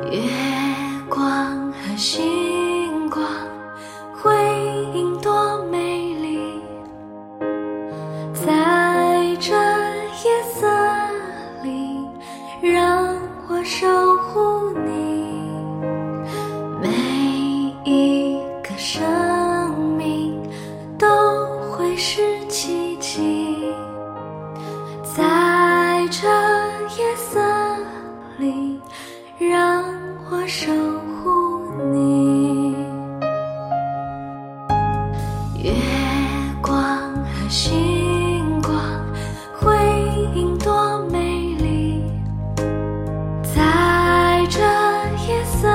月光和星光辉映多美丽，在这夜色里，让我守护你。每一个生命都会是奇迹，在。让我守护你。月光和星光辉映多美丽。在这夜色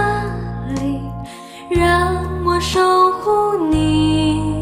里让我守护你。